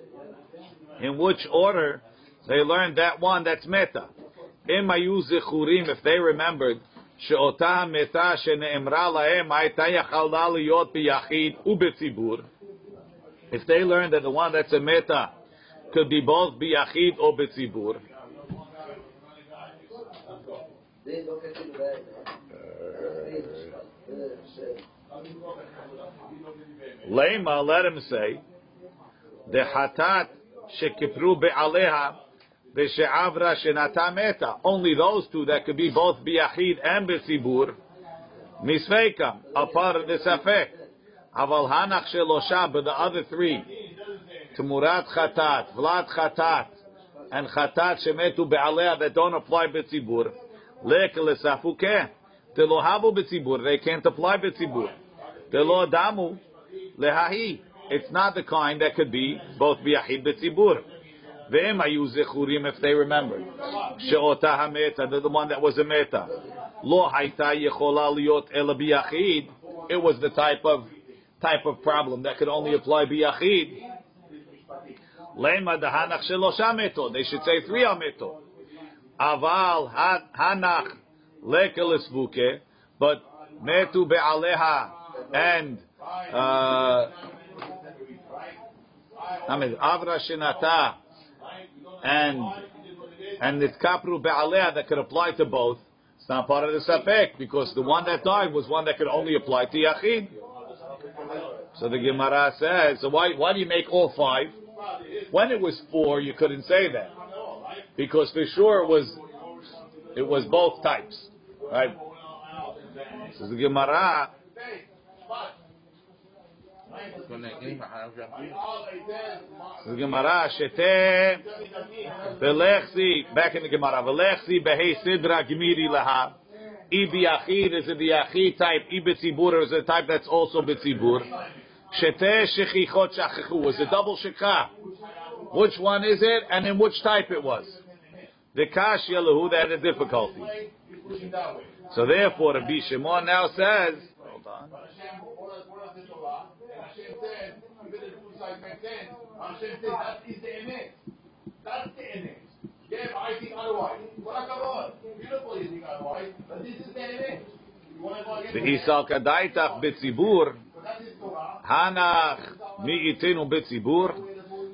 In which order they learned that one that's meta. Imayu Zichurim, if they remembered, שאותה מתה שנאמרה להם הייתה יכלה להיות ביחיד ובציבור. If they learned that the one that's a meta could be both ביחיד or Lema, let him say, the hatat shekipru be'aleha v'she'avra shenata meta. Only those two that could be both biyachid and b'sibur, misveikam, apar d'safek. Aval hanach shelosha, but the other three, tumurat chatat, vlad chatat, and chatat shemetu be'aleha that don't apply b'sibur lek lesafukeh. They lo havu b'tzibur, they can't apply b'tzibur. They lo damu, lehahi. It's not the kind that could be both biyahid betzibur. Ve'em ayu zechurim if they remember. She'ota hameta, they're the one that was a meta. Lo hayta yechola liot ela biyachid. It was the type of type of problem that could only apply biyachid. Lema dahanach shelosha meto. They should say three ameto. Aval hanach lekel esvuke, but metu be'aleha and uh, Avra shenata and and Nitkapru Be'aleh that could apply to both. It's not part of the Sapek because the one that died was one that could only apply to Yachid. So the Gemara says, so why why do you make all five? When it was four, you couldn't say that because for sure it was it was both types, right? So the Gemara the Gemara shete velechsi back in the Gemara velechsi behei sidra gemiri laha. Ibi yachid is a yachid type. Ibi tzibur is a type that's also betzibur. Shete shechichot shachechu was a double shekha. Which one is it, and in which type it was? The kashya lahu, that had a difficulty. So therefore, Rabbi Shimon now says, hold on. That's the emet. Yeah, I think otherwise. Beautiful you think otherwise, but this is the.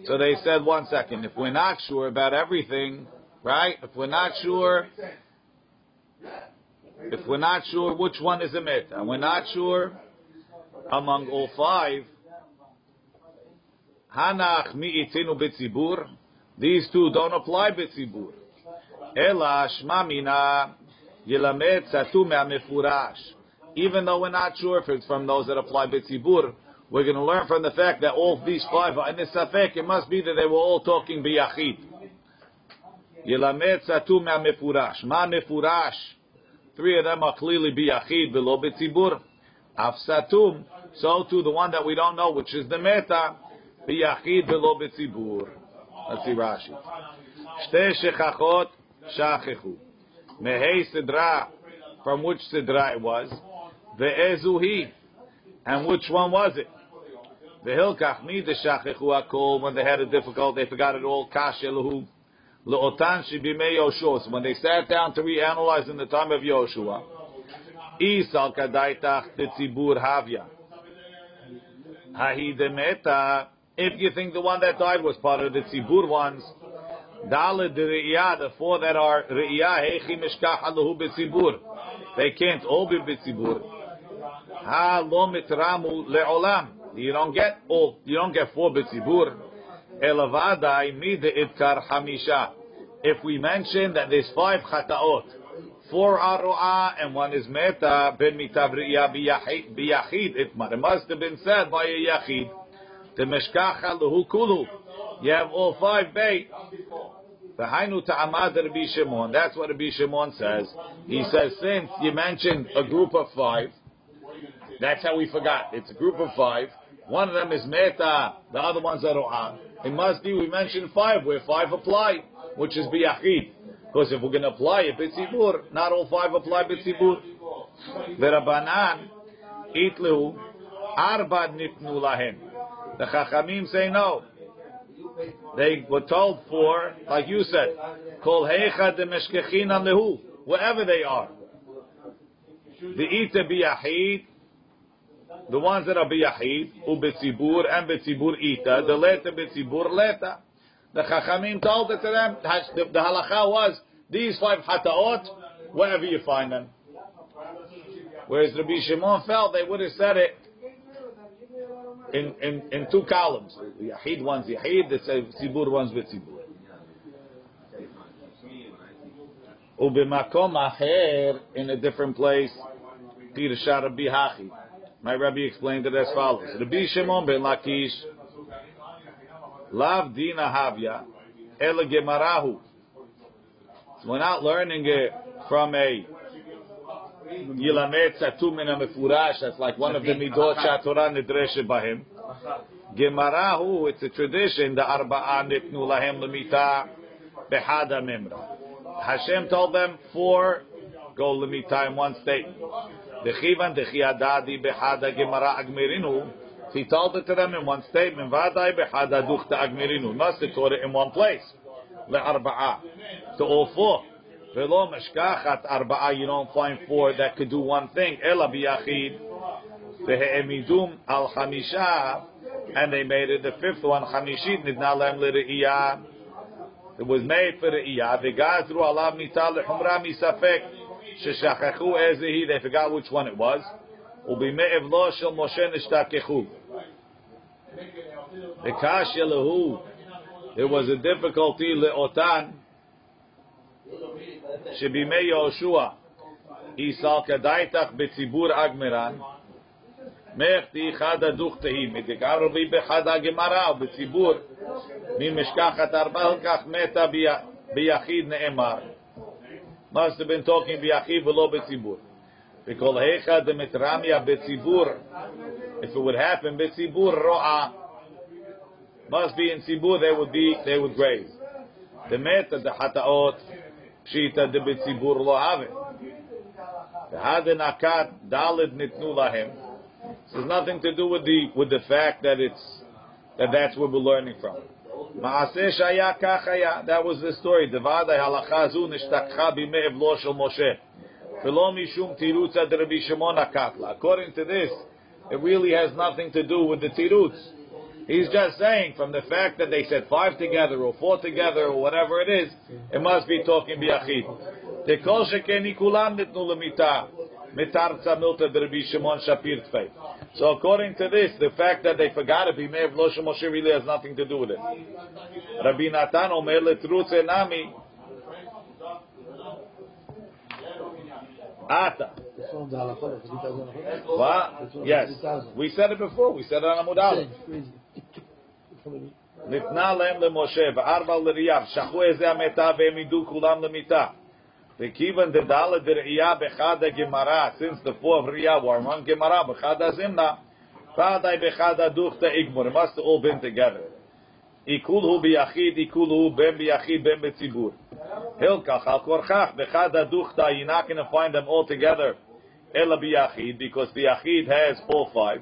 So they said, one second, if we're not sure about everything, right? If we're not sure, if we're not sure which one is a mit, and we're not sure among all five, Hanach Mi'itinu Betzibur, these two don't apply Betzibur. Ela Shma Mina Yilamed Satu. Even though we're not sure if it's from those that apply Betzibur, we're going to learn from the fact that all these five are in the Safek, it must be that they were all talking Biyachid. Yilamed Satu Me'amefurash. Ma Mefurash. Three of them are clearly Biyachid, below Betzibur. Afsatum. So too, the one that we don't know, which is the Meta, Biyachid, below Betzibur. Let's see Rashi. Shte shechachot shachechu. Mehei sidra, from which sidra it was. Ve'ezuhi. And which one was it? Ve'hilkach mi de shachechu akol. When they had a difficult, they forgot it all. Kasha lehu. Le'otan shibimei Yoshua. So when they sat down to reanalyze in the time of Yoshua. Isal kadaitach tetzibur havya. Hahi demeta. If you think the one that died was part of the tzibur ones, Daled re'iyah, the four that are re'iyah, hechi. They can't all be betzibur. Mitramu le'olam. You don't get all, you don't get four betzibur. If we mention that there's five chataot, four are ro'ah and one is meta, ben mitav re'iyah biyachid, itmar. It must have been said by a yachid. The mishkacha lehu kulu. You have all five bait. Hainu Ta'amad Rabbi Shimon. That's what Rabbi Shimon says. He says, since you mentioned a group of five, that's how we forgot. It's a group of five. One of them is Meta, the other one's Aro'ah. It must be we mentioned five, where five apply, which is Biyachid. Because if we're going to apply it, B'tzibur, not all five apply B'tzibur. The Rabbanan, Itlu, Arba Nitnu Lahem. The Chachamim say no. They were told for, like you said, Kol Heicha de Meshkechina Lehu, wherever they are. The Ita Biyahid, the ones that are Biyahid, Ubetzibur and Betzibur Ita, the Leta Betzibur Leta. The Chachamim told it to them, the, the halacha was, these five hataot, wherever you find them. Whereas Rabbi Shimon felt they would have said it in, in, in two columns. Yahid one's Yahid, the Tzibur one's Betzibur. Ubimakom acher, in a different place, Pirsha Rabbi Hachi. My Rabbi explained it as follows. Rabbi Shimon ben Lakish, Lav Dina Havya, Ele Gemarahu. We're not learning it from a Yilamet Satum in a Mefurash, that's like one of the Midot Shatorah Nidreshe Bahim. Gemarahu, it's a tradition, the Arba'a Nitnu Lahem Lemita Behada Mimra. Hashem told them four go Lemita in one statement. The Chivan, the Chiadadi Behada Gemara Agmirinu, he told it to them in one statement. Vadai Behada Duchta Agmirinu. Must have taught it in one place. Le Arba'a. To all four. Velo you don't find four that could do one thing. Ela biyachid, vehe'emidum al hamisha, and they made it the fifth one, chamishit nidna lem l're'iyah. It was made for re'iyah. V'gazru alav mital lehumra misafek, sheshachachu ezehi, they forgot which one it was. Ubime'ev lo shel Moshe nishtakechu. V'kash lehu, there was a difficulty le'otan, שבימי יהושע איסל כדאיתך בציבור אגמרן מחתי חד הדוך תהי מדקר רבי בחד הגמרא ובציבור ממשכחת ארבע כך מתה ביחיד נאמר must have been talking biachiv v'lo betzibur. Because hecha demetramia betzibur, if it would happen betzibur ro'a, must be in tzibur they would be they would graze. The meta the hataot pshita de betzibur lo. The hadenakat dalid nitnu lahem. This has nothing to do with the with the fact that it's that that's where we're learning from. Maaseh shaya kachaya, that was the story. Devada halacha zu nishtakcha bimei evlo shel Moshe. V'lo mishum tirutza de Rabbi Shimon akatla. According to this, it really has nothing to do with the tirutz. He's just saying from the fact that they said five together or four together or whatever it is, it must be talking biyachid. The kol shekeni kulam nitnu lemita mitar tzamilta de Rabbi Shimon Shapir tfei. So according to this, the fact that they forgot it, Bimei Lo Moshe really has nothing to do with it. Rabbi Natan Omer letrutz enami ata. This one, the halachot, the details of the halachot. What? Yes. We said it before. We said it on Amud Aleph. Crazy. Crazy. ניתנה להם למשה, וארבע לריח, שכחו איזה המתה והם ידעו כולם למיתה. וכיוון דדלת דראייה בחד הגמרא, since the four of ראייה were one גמרא, בחד הזמנה, ודאי בחד הדוכתא איגמור, it must have all been together. עיכול הוא ביחיד, עיכול הוא בין ביחיד, בין בציבור. הלקח על כורכך, בחד הדוכתא, you're not going to find them all together, אלא ביחיד, because ביחיד has all five.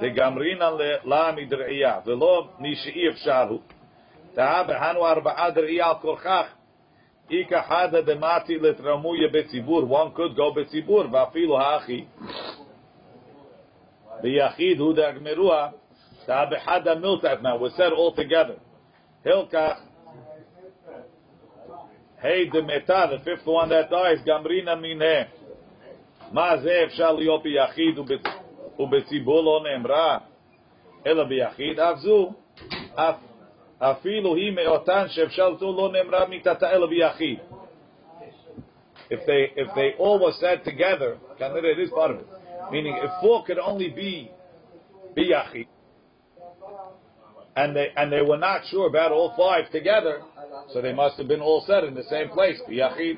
דגמרינא לה מדראייה, ולא מי שאי אפשר הוא. תאה בהנו ארבעה דראייה על כורכך, איכא חדא דמתי לתרמויה בציבור, one could go בציבור, ואפילו האחי. ביחיד הוא דגמרוה, תאה בחדא מילתא, now we said all together. הלקח, היי דמתה, the fifth one that dies, גמרינא מיניה. מה זה אפשר להיות ביחיד ובציבור? ובציבור לא נאמרה, אלא ביחיד, אף זו, אף, אפילו היא מאותן שאפשר זו לא נאמרה מיתתה אלא ביחיד. If they, if they all were said together, כנראה it is part of it, meaning if four could only be ביחיד, and they, and they were not sure about all five together, so they must have been all said in the same place, ביחיד.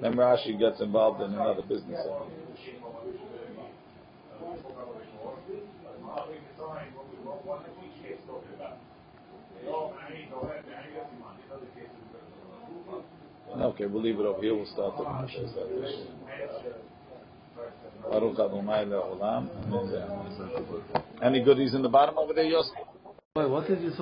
Then Rashi gets involved in another business. Okay, we'll leave it over here. We'll start the. Any goodies in the bottom over there, Yosef? Wait, what did you say?